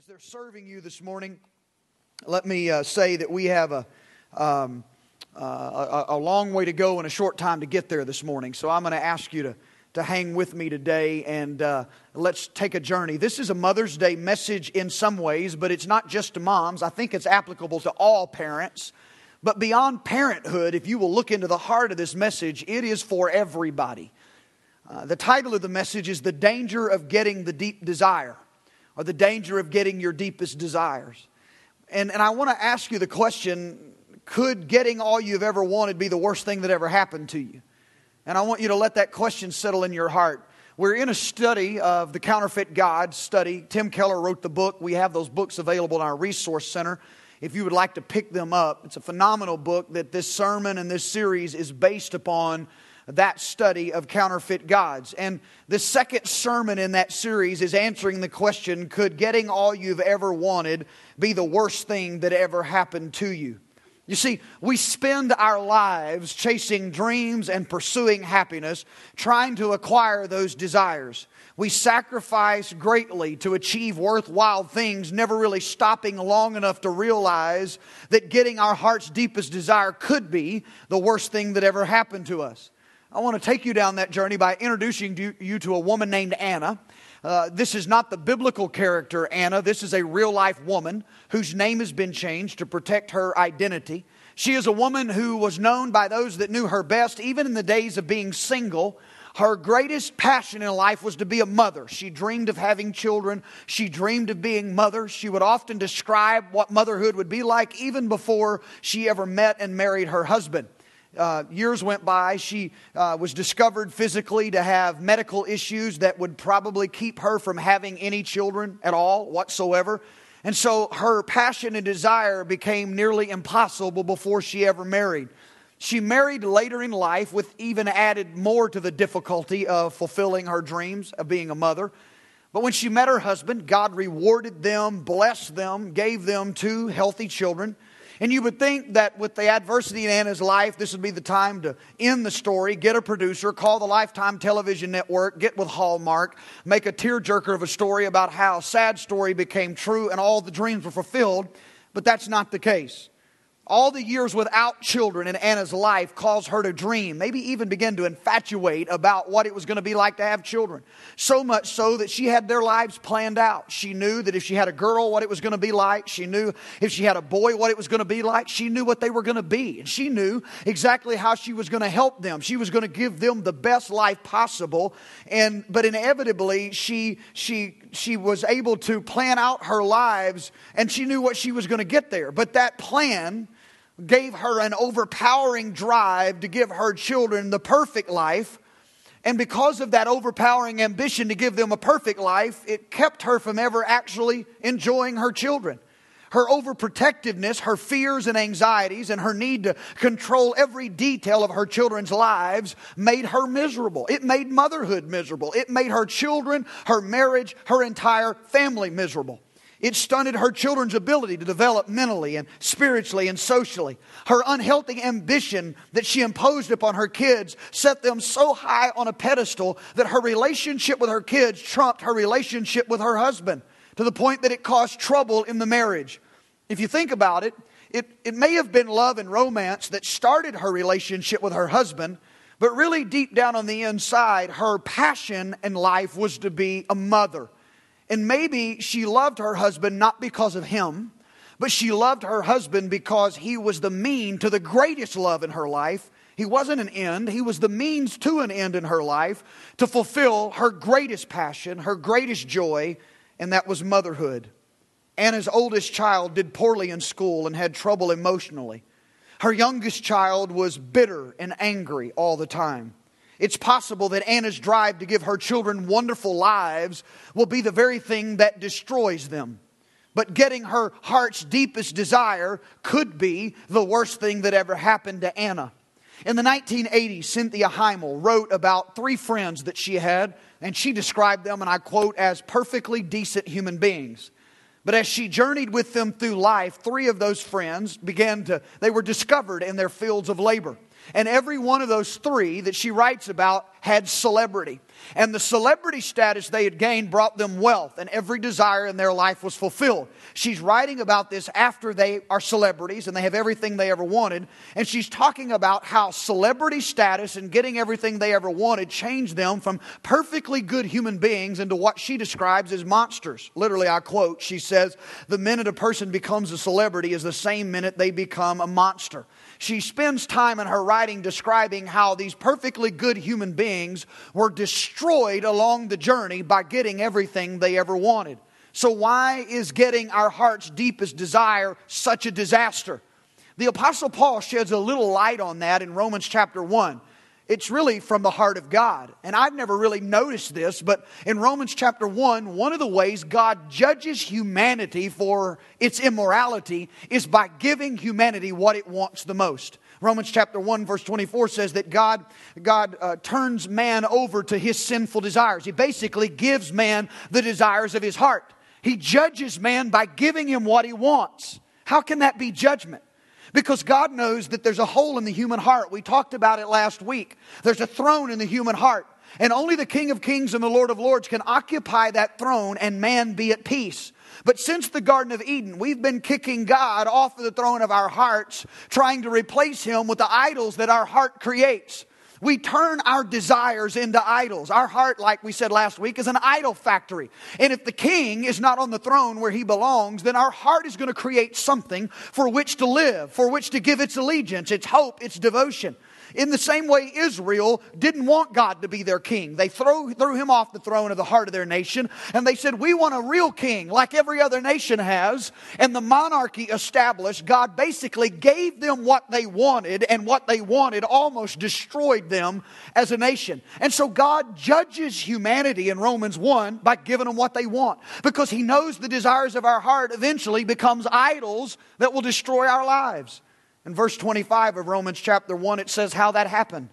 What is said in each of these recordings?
As they're serving you this morning, let me uh, say that we have a, um, uh, a, a long way to go and a short time to get there this morning. So I'm going to ask you to, to hang with me today and uh, let's take a journey. This is a Mother's Day message in some ways, but it's not just to moms. I think it's applicable to all parents. But beyond parenthood, if you will look into the heart of this message, it is for everybody. Uh, the title of the message is The Danger of Getting the Deep Desire or the danger of getting your deepest desires. And, and I want to ask you the question could getting all you've ever wanted be the worst thing that ever happened to you? And I want you to let that question settle in your heart. We're in a study of the counterfeit God study. Tim Keller wrote the book. We have those books available in our resource center if you would like to pick them up. It's a phenomenal book that this sermon and this series is based upon that study of counterfeit gods. And the second sermon in that series is answering the question could getting all you've ever wanted be the worst thing that ever happened to you? You see, we spend our lives chasing dreams and pursuing happiness, trying to acquire those desires. We sacrifice greatly to achieve worthwhile things, never really stopping long enough to realize that getting our heart's deepest desire could be the worst thing that ever happened to us. I want to take you down that journey by introducing you to a woman named Anna. Uh, this is not the biblical character Anna. This is a real life woman whose name has been changed to protect her identity. She is a woman who was known by those that knew her best, even in the days of being single. Her greatest passion in life was to be a mother. She dreamed of having children. She dreamed of being mother. She would often describe what motherhood would be like even before she ever met and married her husband uh, years went by. She uh, was discovered physically to have medical issues that would probably keep her from having any children at all whatsoever. And so her passion and desire became nearly impossible before she ever married. She married later in life, with even added more to the difficulty of fulfilling her dreams of being a mother. But when she met her husband, God rewarded them, blessed them, gave them two healthy children. And you would think that with the adversity in Anna's life, this would be the time to end the story, get a producer, call the Lifetime Television Network, get with Hallmark, make a tearjerker of a story about how a sad story became true and all the dreams were fulfilled. But that's not the case. All the years without children in Anna's life caused her to dream, maybe even begin to infatuate about what it was going to be like to have children. So much so that she had their lives planned out. She knew that if she had a girl, what it was going to be like. She knew if she had a boy, what it was going to be like. She knew what they were going to be. And she knew exactly how she was going to help them. She was going to give them the best life possible. And, but inevitably, she, she, she was able to plan out her lives and she knew what she was going to get there. But that plan, gave her an overpowering drive to give her children the perfect life. And because of that overpowering ambition to give them a perfect life, it kept her from ever actually enjoying her children. Her overprotectiveness, her fears and anxieties, and her need to control every detail of her children's lives made her miserable. It made motherhood miserable. It made her children, her marriage, her entire family miserable. It stunted her children's ability to develop mentally and spiritually and socially. Her unhealthy ambition that she imposed upon her kids set them so high on a pedestal that her relationship with her kids trumped her relationship with her husband to the point that it caused trouble in the marriage. If you think about it, it, it may have been love and romance that started her relationship with her husband, but really deep down on the inside, her passion in life was to be a mother and maybe she loved her husband not because of him, but she loved her husband because he was the mean to the greatest love in her life. He wasn't an end, he was the means to an end in her life to fulfill her greatest passion, her greatest joy, and that was motherhood. Anna's oldest child did poorly in school and had trouble emotionally. Her youngest child was bitter and angry all the time. It's possible that Anna's drive to give her children wonderful lives will be the very thing that destroys them. But getting her heart's deepest desire could be the worst thing that ever happened to Anna. In the 1980s, Cynthia Heimel wrote about three friends that she had, and she described them, and I quote, as perfectly decent human beings. But as she journeyed with them through life, three of those friends began to, they were discovered in their fields of labor. And every one of those three that she writes about had celebrity. And the celebrity status they had gained brought them wealth, and every desire in their life was fulfilled. She's writing about this after they are celebrities and they have everything they ever wanted. And she's talking about how celebrity status and getting everything they ever wanted changed them from perfectly good human beings into what she describes as monsters. Literally, I quote, she says, The minute a person becomes a celebrity is the same minute they become a monster she spends time in her writing describing how these perfectly good human beings were destroyed along the journey by getting everything they ever wanted. So, why is getting our heart's deepest desire such a disaster? The Apostle Paul sheds a little light on that in Romans chapter 1. It's really from the heart of God. And I've never really noticed this, but in Romans chapter 1, one of the ways God judges humanity for its immorality is by giving humanity what it wants the most. Romans chapter 1 verse 24 says that God, God uh, turns man over to his sinful desires. He basically gives man the desires of his heart. He judges man by giving him what he wants. How can that be judgment? Because God knows that there's a hole in the human heart. We talked about it last week. There's a throne in the human heart. And only the King of Kings and the Lord of Lords can occupy that throne and man be at peace. But since the Garden of Eden, we've been kicking God off of the throne of our hearts, trying to replace him with the idols that our heart creates. We turn our desires into idols. Our heart, like we said last week, is an idol factory. And if the king is not on the throne where he belongs, then our heart is going to create something for which to live, for which to give its allegiance, its hope, its devotion. In the same way, Israel didn't want God to be their king. They threw, threw him off the throne of the heart of their nation, and they said, We want a real king, like every other nation has. And the monarchy established, God basically gave them what they wanted, and what they wanted almost destroyed them as a nation. And so God judges humanity in Romans 1 by giving them what they want, because He knows the desires of our heart eventually becomes idols that will destroy our lives. In verse 25 of Romans chapter 1, it says how that happened.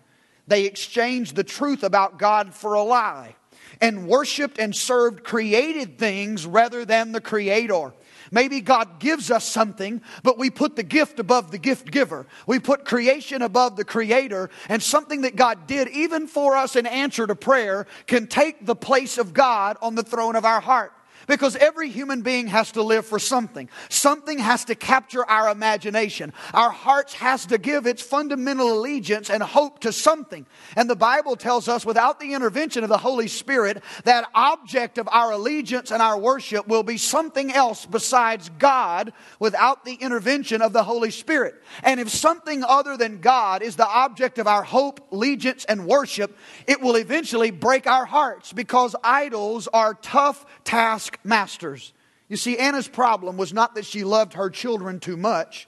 They exchanged the truth about God for a lie and worshiped and served created things rather than the Creator. Maybe God gives us something, but we put the gift above the gift giver. We put creation above the creator, and something that God did, even for us in answer to prayer, can take the place of God on the throne of our heart. Because every human being has to live for something. Something has to capture our imagination. Our hearts has to give its fundamental allegiance and hope to something. And the Bible tells us without the intervention of the Holy Spirit, that object of our allegiance and our worship will be something else besides God without the intervention of the Holy Spirit. And if something other than God is the object of our hope, allegiance, and worship, it will eventually break our hearts because idols are tough masters. You see, Anna's problem was not that she loved her children too much,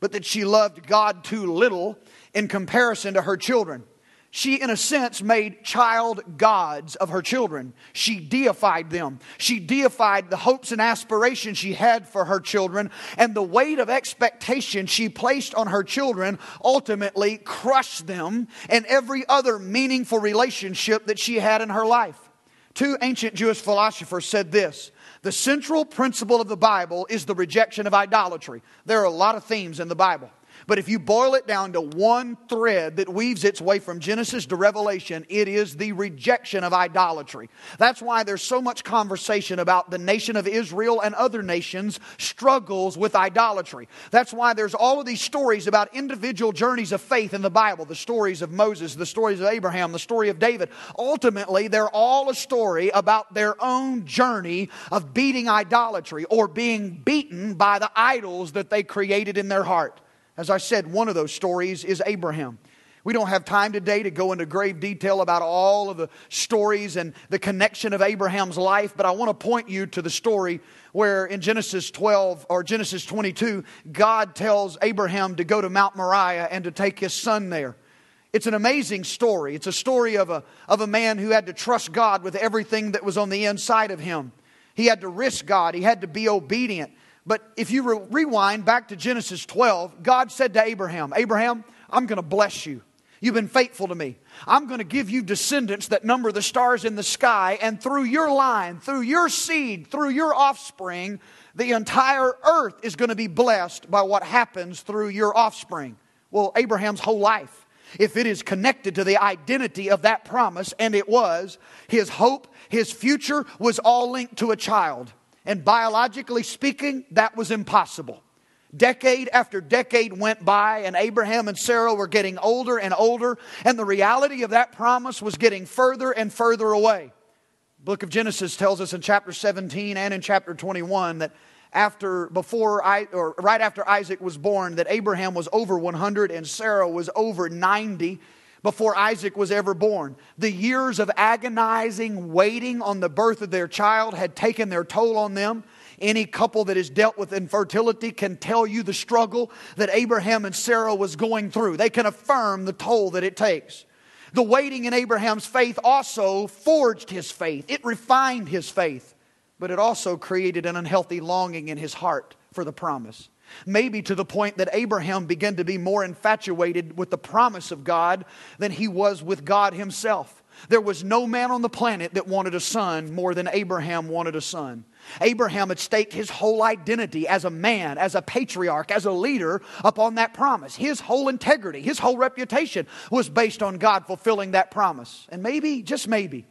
but that she loved God too little in comparison to her children. She, in a sense, made child gods of her children. She deified them. She deified the hopes and aspirations she had for her children, and the weight of expectation she placed on her children ultimately crushed them and every other meaningful relationship that she had in her life. Two ancient Jewish philosophers said this The central principle of the Bible is the rejection of idolatry. There are a lot of themes in the Bible. But if you boil it down to one thread that weaves its way from Genesis to Revelation, it is the rejection of idolatry. That's why there's so much conversation about the nation of Israel and other nations struggles with idolatry. That's why there's all of these stories about individual journeys of faith in the Bible the stories of Moses, the stories of Abraham, the story of David. Ultimately, they're all a story about their own journey of beating idolatry or being beaten by the idols that they created in their heart. As I said, one of those stories is Abraham. We don't have time today to go into grave detail about all of the stories and the connection of Abraham's life, but I want to point you to the story where in Genesis 12 or Genesis 22, God tells Abraham to go to Mount Moriah and to take his son there. It's an amazing story. It's a story of a, of a man who had to trust God with everything that was on the inside of him. He had to risk God, he had to be obedient. But if you re- rewind back to Genesis 12, God said to Abraham, Abraham, I'm going to bless you. You've been faithful to me. I'm going to give you descendants that number the stars in the sky, and through your line, through your seed, through your offspring, the entire earth is going to be blessed by what happens through your offspring. Well, Abraham's whole life if it is connected to the identity of that promise, and it was, his hope, his future was all linked to a child. And biologically speaking, that was impossible. Decade after decade went by, and Abraham and Sarah were getting older and older, and the reality of that promise was getting further and further away. book of Genesis tells us in chapter 17 and in chapter 21 that after before I or right after Isaac was born that Abraham was over 100 and Sarah was over 90 before Isaac was ever born. The years of agonizing waiting on the birth of their child had taken their toll on them. Any couple that has dealt with infertility can tell you the struggle that Abraham and Sarah was going through. They can affirm the toll that it takes. The waiting in Abraham's faith also forged his faith. It refined his faith, but it also created an unhealthy longing in his heart for the promise. Maybe to the point that Abraham began to be more infatuated with the promise of God than he was with God himself. There was no man on the planet that wanted a son more than Abraham wanted a son. Abraham had staked his whole identity as a man, as a patriarch, as a leader upon that promise. His whole integrity, his whole reputation was based on God fulfilling that promise. And maybe, just maybe,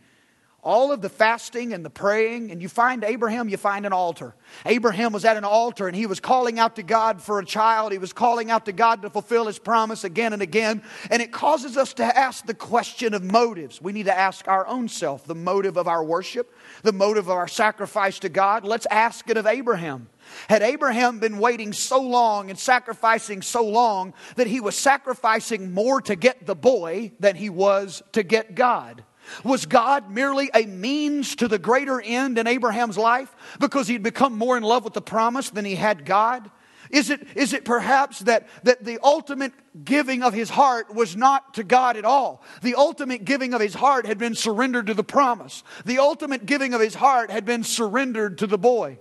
all of the fasting and the praying, and you find Abraham, you find an altar. Abraham was at an altar and he was calling out to God for a child. He was calling out to God to fulfill his promise again and again. And it causes us to ask the question of motives. We need to ask our own self the motive of our worship, the motive of our sacrifice to God. Let's ask it of Abraham. Had Abraham been waiting so long and sacrificing so long that he was sacrificing more to get the boy than he was to get God? Was God merely a means to the greater end in Abraham's life because he'd become more in love with the promise than he had God? Is it, is it perhaps that, that the ultimate giving of his heart was not to God at all? The ultimate giving of his heart had been surrendered to the promise. The ultimate giving of his heart had been surrendered to the boy.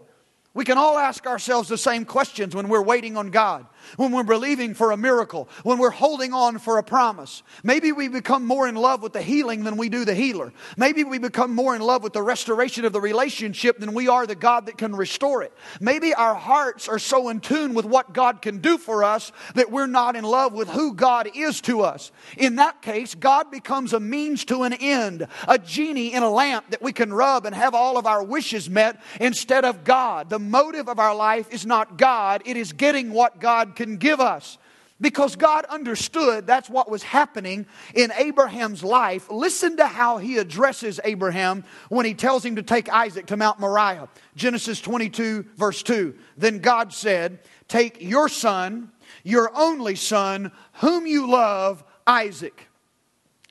We can all ask ourselves the same questions when we're waiting on God when we're believing for a miracle, when we're holding on for a promise. Maybe we become more in love with the healing than we do the healer. Maybe we become more in love with the restoration of the relationship than we are the God that can restore it. Maybe our hearts are so in tune with what God can do for us that we're not in love with who God is to us. In that case, God becomes a means to an end, a genie in a lamp that we can rub and have all of our wishes met instead of God. The motive of our life is not God, it is getting what God can give us. Because God understood that's what was happening in Abraham's life. Listen to how he addresses Abraham when he tells him to take Isaac to Mount Moriah. Genesis 22, verse 2. Then God said, Take your son, your only son, whom you love, Isaac.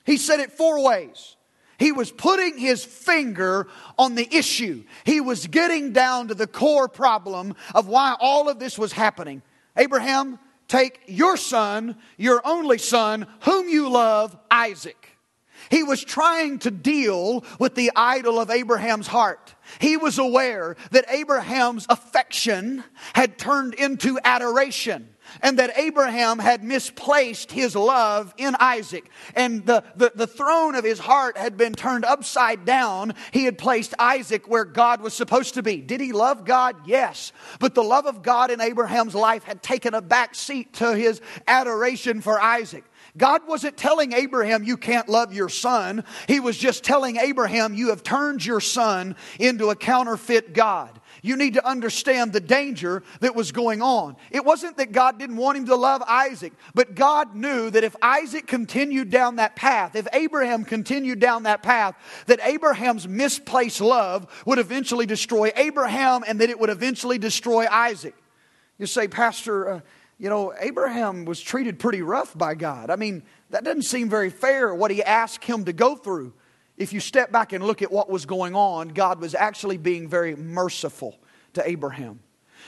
He said it four ways. He was putting his finger on the issue. He was getting down to the core problem of why all of this was happening. Abraham, take your son, your only son, whom you love, Isaac. He was trying to deal with the idol of Abraham's heart. He was aware that Abraham's affection had turned into adoration and that Abraham had misplaced his love in Isaac. And the, the, the, throne of his heart had been turned upside down. He had placed Isaac where God was supposed to be. Did he love God? Yes. But the love of God in Abraham's life had taken a back seat to his adoration for Isaac. God wasn't telling Abraham, you can't love your son. He was just telling Abraham, you have turned your son into a counterfeit God. You need to understand the danger that was going on. It wasn't that God didn't want him to love Isaac, but God knew that if Isaac continued down that path, if Abraham continued down that path, that Abraham's misplaced love would eventually destroy Abraham and that it would eventually destroy Isaac. You say, Pastor, uh, you know, Abraham was treated pretty rough by God. I mean, that doesn't seem very fair what he asked him to go through if you step back and look at what was going on, God was actually being very merciful to Abraham.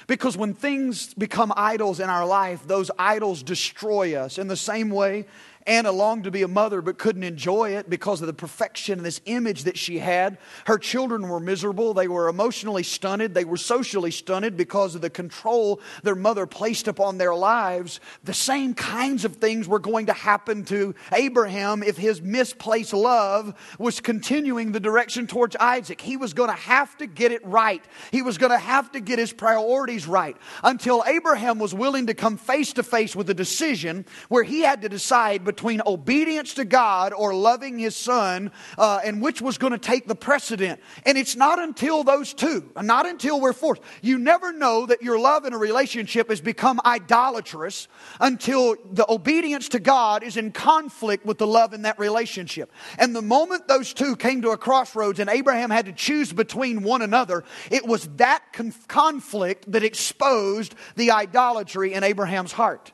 Because when things become idols in our life, those idols destroy us. In the same way, Anna longed to be a mother but couldn't enjoy it because of the perfection and this image that she had. Her children were miserable. They were emotionally stunted. They were socially stunted because of the control their mother placed upon their lives. The same kinds of things were going to happen to Abraham if his misplaced love was continuing the direction towards Isaac. He was going to have to get it right. He was going to have to get his priorities right until Abraham was willing to come face to face with a decision where he had to decide obedience to God or loving his son, uh, and which was going to take the precedent. And it's not until those two, not until we're forced. You never know that your love in a relationship has become idolatrous until the obedience to God is in conflict with the love in that relationship. And the moment those two came to a crossroads and Abraham had to choose between one another, it was that conflict that exposed the idolatry in Abraham's heart.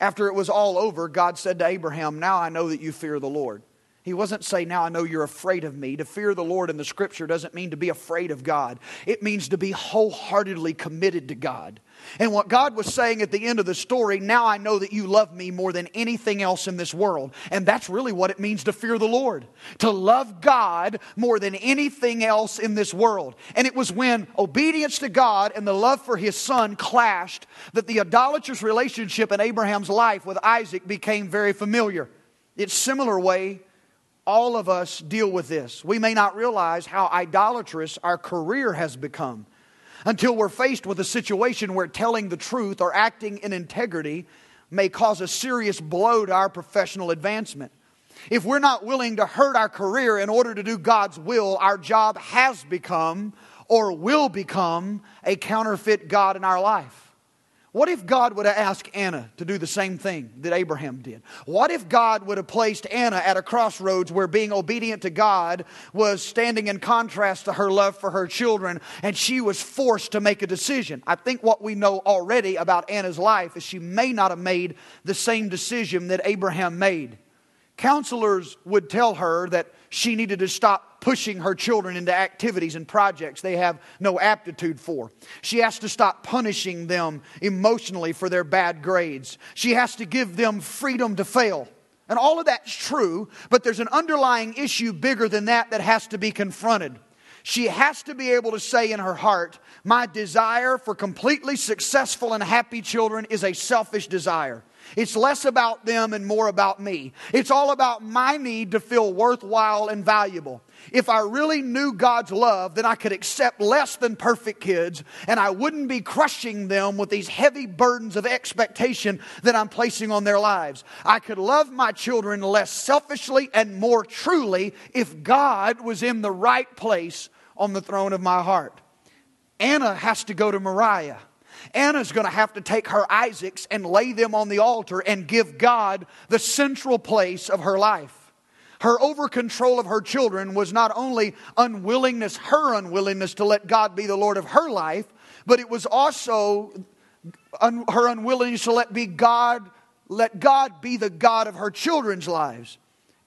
After it was all over, God said to Abraham, Now I know that you fear the Lord. He wasn't saying, Now I know you're afraid of me. To fear the Lord in the scripture doesn't mean to be afraid of God, it means to be wholeheartedly committed to God. And what God was saying at the end of the story, now I know that you love me more than anything else in this world. And that's really what it means to fear the Lord. To love God more than anything else in this world. And it was when obedience to God and the love for his son clashed that the idolatrous relationship in Abraham's life with Isaac became very familiar. It's similar way all of us deal with this. We may not realize how idolatrous our career has become until we're faced with a situation where telling the truth or acting in integrity may cause a serious blow to our professional advancement. If we're not willing to hurt our career in order to do God's will, our job has become or will become a counterfeit God in our life. What if God would have asked Anna to do the same thing that Abraham did? What if God would have placed Anna at a crossroads where being obedient to God was standing in contrast to her love for her children and she was forced to make a decision? I think what we know already about Anna's life is she may not have made the same decision that Abraham made. Counselors would tell her that she needed to stop pushing her children into activities and projects they have no aptitude for. She has to stop punishing them emotionally for their bad grades. She has to give them freedom to fail. And all of that's true, but there's an underlying issue bigger than that that has to be confronted. She has to be able to say in her heart, My desire for completely successful and happy children is a selfish desire. It's less about them and more about me. It's all about my need to feel worthwhile and valuable. If I really knew God's love, then I could accept less than perfect kids and I wouldn't be crushing them with these heavy burdens of expectation that I'm placing on their lives. I could love my children less selfishly and more truly if God was in the right place on the throne of my heart. Anna has to go to Moriah. Anna's going to have to take her Isaacs and lay them on the altar and give God the central place of her life. Her over control of her children was not only unwillingness, her unwillingness to let God be the Lord of her life, but it was also un- her unwillingness to let be God, let God be the God of her children's lives.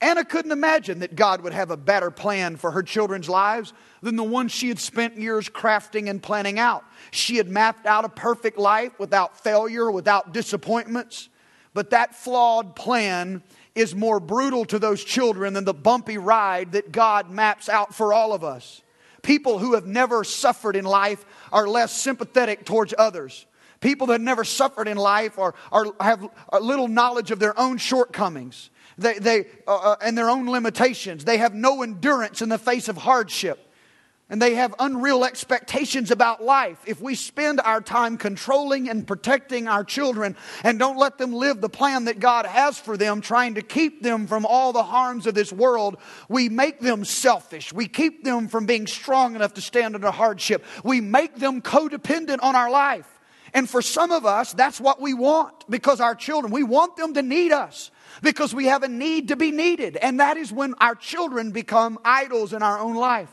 Anna couldn't imagine that God would have a better plan for her children's lives than the one she had spent years crafting and planning out. She had mapped out a perfect life without failure, without disappointments. But that flawed plan is more brutal to those children than the bumpy ride that God maps out for all of us. People who have never suffered in life are less sympathetic towards others. People that never suffered in life are, are have little knowledge of their own shortcomings they, they, uh, uh, and their own limitations. They have no endurance in the face of hardship. And they have unreal expectations about life. If we spend our time controlling and protecting our children and don't let them live the plan that God has for them, trying to keep them from all the harms of this world, we make them selfish. We keep them from being strong enough to stand under hardship. We make them codependent on our life. And for some of us, that's what we want because our children, we want them to need us because we have a need to be needed. And that is when our children become idols in our own life.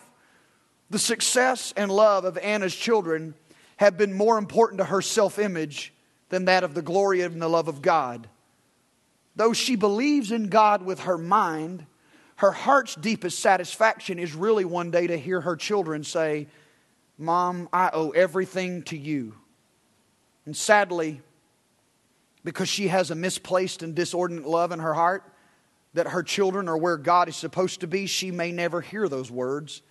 The success and love of Anna's children have been more important to her self image than that of the glory and the love of God. Though she believes in God with her mind, her heart's deepest satisfaction is really one day to hear her children say, Mom, I owe everything to you. And sadly, because she has a misplaced and disordinate love in her heart, that her children are where God is supposed to be, she may never hear those words.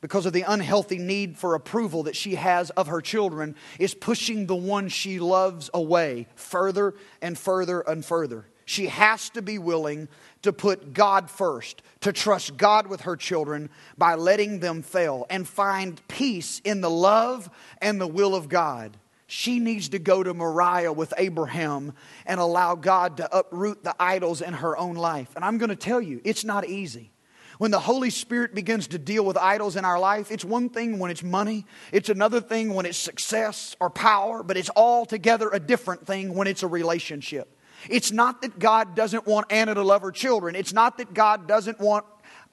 Because of the unhealthy need for approval that she has of her children, is pushing the one she loves away further and further and further. She has to be willing to put God first, to trust God with her children by letting them fail and find peace in the love and the will of God. She needs to go to Moriah with Abraham and allow God to uproot the idols in her own life. And I'm going to tell you, it's not easy. When the Holy Spirit begins to deal with idols in our life, it's one thing when it's money, it's another thing when it's success or power, but it's altogether a different thing when it's a relationship. It's not that God doesn't want Anna to love her children. It's not that God doesn't want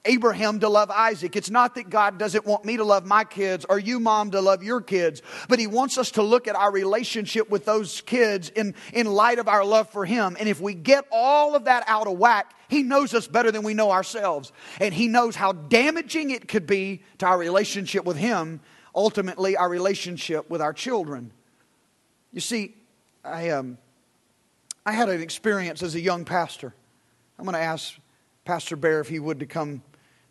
Abraham to love Isaac. It's not that God doesn't want me to love my kids or you, mom, to love your kids, but He wants us to look at our relationship with those kids in, in light of our love for Him. And if we get all of that out of whack, He knows us better than we know ourselves. And He knows how damaging it could be to our relationship with Him, ultimately, our relationship with our children. You see, I, um, I had an experience as a young pastor. I'm going to ask Pastor Bear if he would to come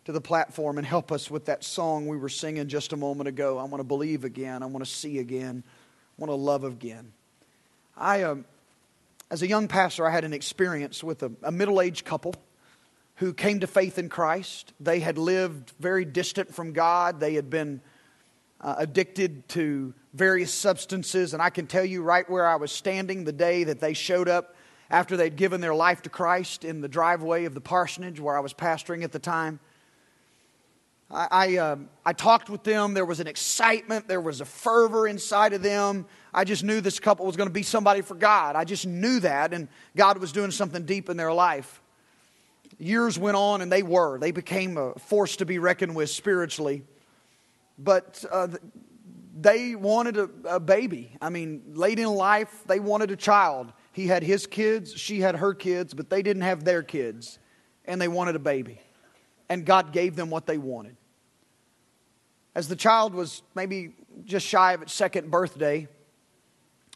to the platform and help us with that song we were singing just a moment ago. I want to believe again. I want to see again. I want to love again. I, um, as a young pastor, I had an experience with a, a middle aged couple who came to faith in Christ. They had lived very distant from God, they had been uh, addicted to various substances. And I can tell you right where I was standing the day that they showed up after they'd given their life to Christ in the driveway of the parsonage where I was pastoring at the time. I, I, uh, I, talked with them. There was an excitement, there was a fervor inside of them. I just knew this couple was going to be somebody for God. I just knew that, and God was doing something deep in their life. Years went on, and they were. They became a force to be reckoned with spiritually. But uh, they wanted a, a baby. I mean, late in life, they wanted a child. He had his kids, she had her kids, but they didn't have their kids, and they wanted a baby. And God gave them what they wanted. As the child was maybe just shy of its second birthday,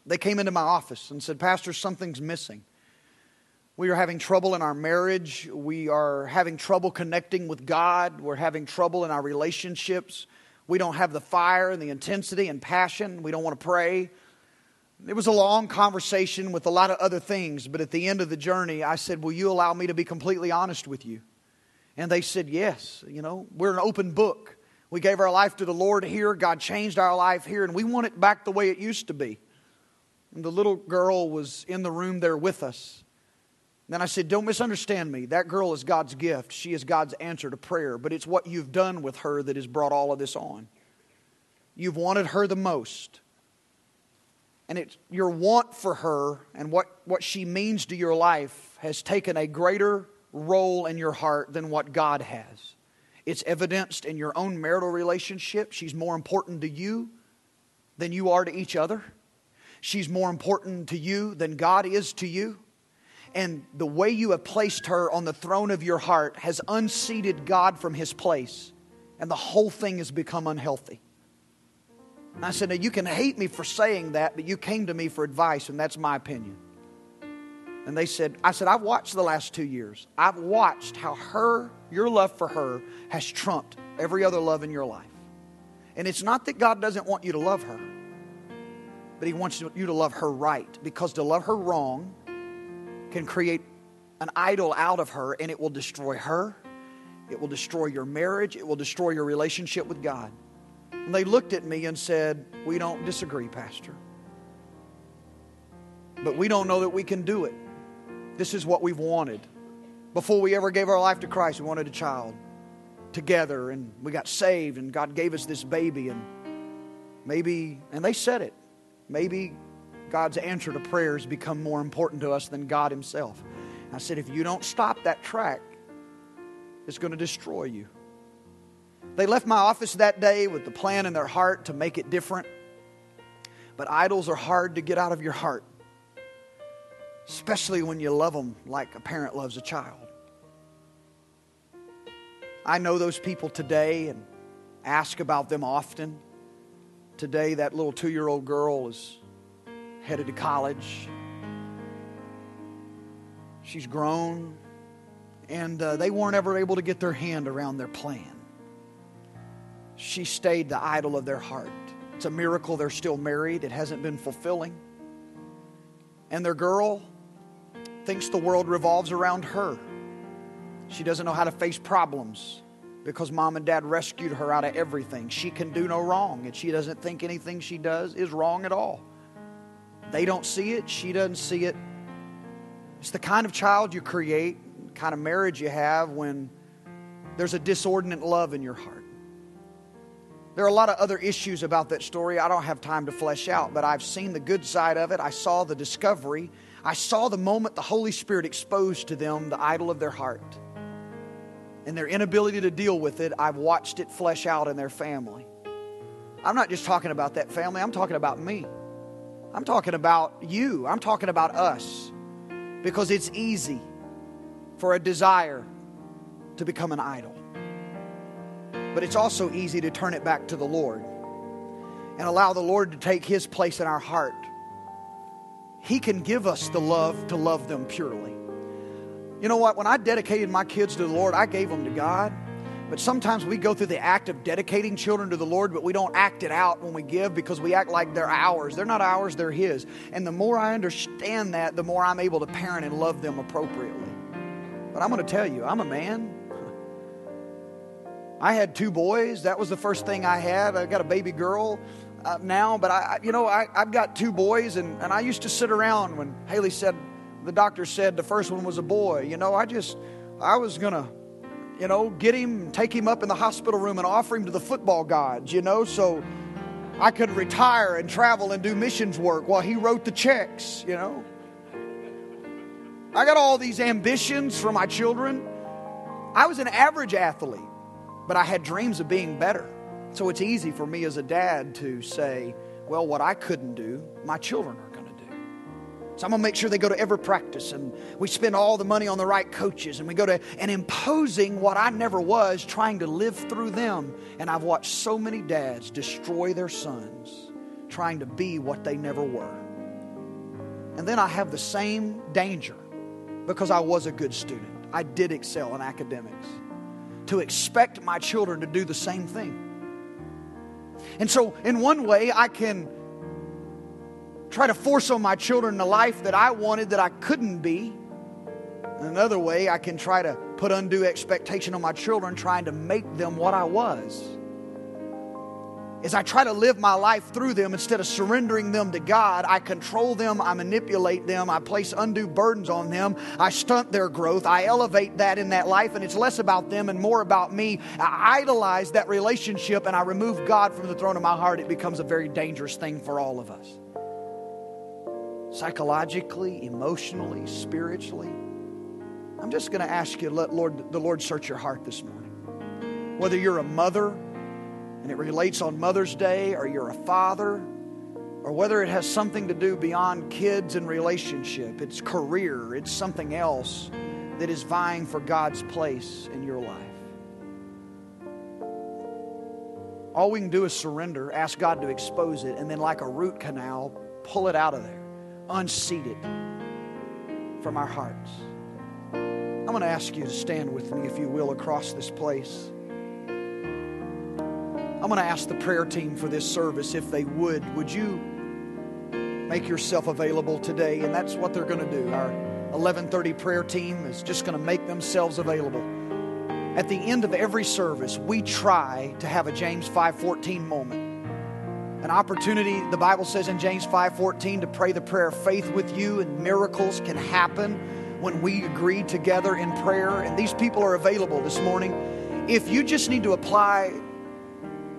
they came into my office and said, Pastor, something's missing. We are having trouble in our marriage. We are having trouble connecting with God. We're having trouble in our relationships. We don't have the fire and the intensity and passion. We don't want to pray. It was a long conversation with a lot of other things, but at the end of the journey, I said, Will you allow me to be completely honest with you? And they said, Yes. You know, we're an open book. We gave our life to the Lord here. God changed our life here, and we want it back the way it used to be. And the little girl was in the room there with us. Then I said, Don't misunderstand me. That girl is God's gift. She is God's answer to prayer, but it's what you've done with her that has brought all of this on. You've wanted her the most. And it's your want for her and what, what she means to your life has taken a greater role in your heart than what God has. It's evidenced in your own marital relationship. She's more important to you than you are to each other. She's more important to you than God is to you. And the way you have placed her on the throne of your heart has unseated God from his place. And the whole thing has become unhealthy. And I said, Now you can hate me for saying that, but you came to me for advice, and that's my opinion. And they said, I said, I've watched the last two years. I've watched how her, your love for her, has trumped every other love in your life. And it's not that God doesn't want you to love her, but He wants you to love her right. Because to love her wrong can create an idol out of her, and it will destroy her. It will destroy your marriage. It will destroy your relationship with God. And they looked at me and said, We don't disagree, Pastor. But we don't know that we can do it. This is what we've wanted. Before we ever gave our life to Christ, we wanted a child together and we got saved and God gave us this baby and maybe and they said it. Maybe God's answer to prayers become more important to us than God himself. I said if you don't stop that track, it's going to destroy you. They left my office that day with the plan in their heart to make it different. But idols are hard to get out of your heart especially when you love them like a parent loves a child. I know those people today and ask about them often. Today, that little two year old girl is headed to college. She's grown, and uh, they weren't ever able to get their hand around their plan. She stayed the idol of their heart. It's a miracle they're still married, it hasn't been fulfilling. And their girl, thinks the world revolves around her. She doesn't know how to face problems because mom and dad rescued her out of everything. She can do no wrong, and she doesn't think anything she does is wrong at all. They don't see it, she doesn't see it. It's the kind of child you create, kind of marriage you have when there's a disordinate love in your heart. There are a lot of other issues about that story I don't have time to flesh out, but I've seen the good side of it. I saw the discovery. I saw the moment the Holy Spirit exposed to them the idol of their heart. And their inability to deal with it, I've watched it flesh out in their family. I'm not just talking about that family, I'm talking about me. I'm talking about you. I'm talking about us. Because it's easy for a desire to become an idol. But it's also easy to turn it back to the Lord and allow the Lord to take His place in our heart. He can give us the love to love them purely. You know what? When I dedicated my kids to the Lord, I gave them to God. But sometimes we go through the act of dedicating children to the Lord, but we don't act it out when we give because we act like they're ours. They're not ours, they're His. And the more I understand that, the more I'm able to parent and love them appropriately. But I'm going to tell you, I'm a man. I had two boys. That was the first thing I had. I got a baby girl uh, now, but I, you know, I, I've got two boys, and, and I used to sit around when Haley said, the doctor said the first one was a boy. You know, I just, I was going to, you know, get him, take him up in the hospital room and offer him to the football gods, you know, so I could retire and travel and do missions work while he wrote the checks, you know. I got all these ambitions for my children. I was an average athlete but I had dreams of being better. So it's easy for me as a dad to say, well, what I couldn't do, my children are going to do. So I'm going to make sure they go to every practice and we spend all the money on the right coaches and we go to, and imposing what I never was, trying to live through them. And I've watched so many dads destroy their sons, trying to be what they never were. And then I have the same danger because I was a good student. I did excel in academics to expect my children to do the same thing. And so, in one way, I can try to force on my children the life that I wanted that I couldn't be. In another way, I can try to put undue expectation on my children, trying to make them what I was as I try to live my life through them instead of surrendering them to God, I control them, I manipulate them, I place undue burdens on them, I stunt their growth, I elevate that in that life, and it's less about them and more about me. I idolize that relationship and I remove God from the throne of my heart. It becomes a very dangerous thing for all of us. Psychologically, emotionally, spiritually. I'm just going to ask you to let Lord, the Lord search your heart this morning. Whether you're a mother, and it relates on Mother's Day, or you're a father, or whether it has something to do beyond kids and relationship, it's career, it's something else that is vying for God's place in your life. All we can do is surrender, ask God to expose it, and then, like a root canal, pull it out of there, unseat it from our hearts. I'm going to ask you to stand with me, if you will, across this place. I'm going to ask the prayer team for this service if they would. Would you make yourself available today? And that's what they're going to do. Our 1130 prayer team is just going to make themselves available. At the end of every service, we try to have a James 5:14 moment. An opportunity, the Bible says in James 5:14 to pray the prayer of faith with you and miracles can happen when we agree together in prayer and these people are available this morning. If you just need to apply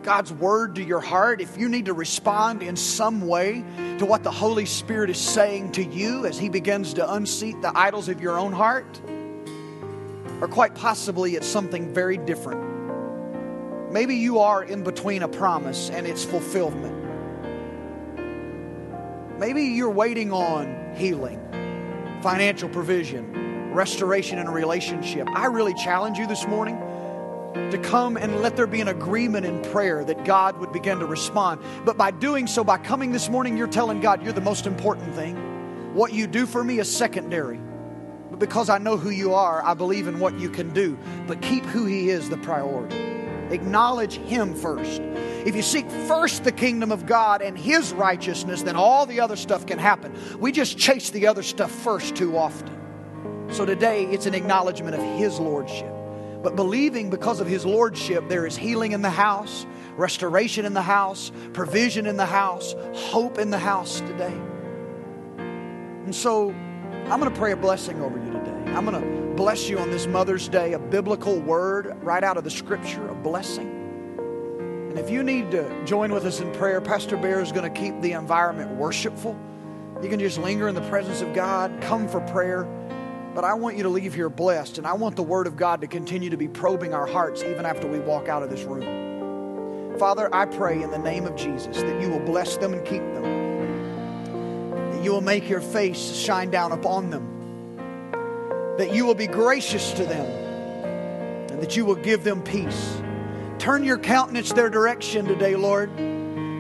God's word to your heart, if you need to respond in some way to what the Holy Spirit is saying to you as He begins to unseat the idols of your own heart, or quite possibly it's something very different. Maybe you are in between a promise and its fulfillment. Maybe you're waiting on healing, financial provision, restoration in a relationship. I really challenge you this morning to come and let there be an agreement in prayer that God would begin to respond. But by doing so, by coming this morning, you're telling God you're the most important thing. What you do for me is secondary. But because I know who you are, I believe in what you can do. But keep who He is the priority. Acknowledge Him first. If you seek first the kingdom of God and His righteousness, then all the other stuff can happen. We just chase the other stuff first too often. So today, it's an acknowledgement of His Lordship but believing because of his lordship, there is healing in the house, restoration in the house, provision in the house, hope in the house today. And so I'm going to pray a blessing over you today. I'm going to bless you on this Mother's Day, a biblical word right out of the scripture, a blessing. And if you need to join with us in prayer, Pastor Bear is going to keep the environment worshipful. You can just linger in the presence of God, come for prayer. But I want you to leave here blessed, and I want the Word of God to continue to be probing our hearts even after we walk out of this room. Father, I pray in the name of Jesus that you will bless them and keep them, that you will make your face shine down upon them, that you will be gracious to them, and that you will give them peace. Turn your countenance their direction today, Lord.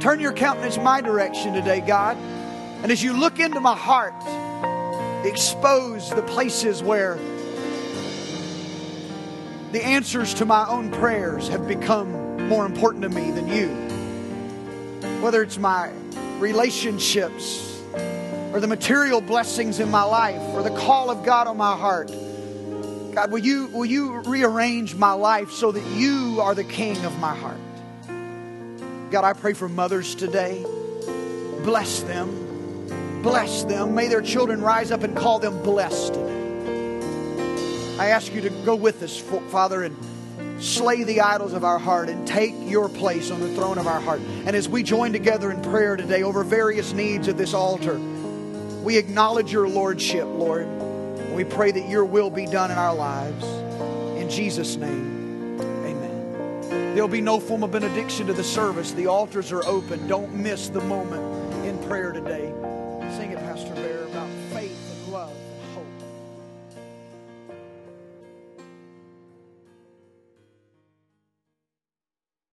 Turn your countenance my direction today, God. And as you look into my heart, expose the places where the answers to my own prayers have become more important to me than you. Whether it's my relationships or the material blessings in my life or the call of God on my heart. God, will you, will you rearrange my life so that you are the king of my heart? God, I pray for mothers today. Bless them. Bless them. May their children rise up and call them blessed. I ask you to go with us, Father, and slay the idols of our heart and take your place on the throne of our heart. And as we join together in prayer today over various needs of this altar, we acknowledge your lordship, Lord. We pray that your will be done in our lives. In Jesus' name, amen. There'll be no form of benediction to the service. The altars are open. Don't miss the moment in prayer today.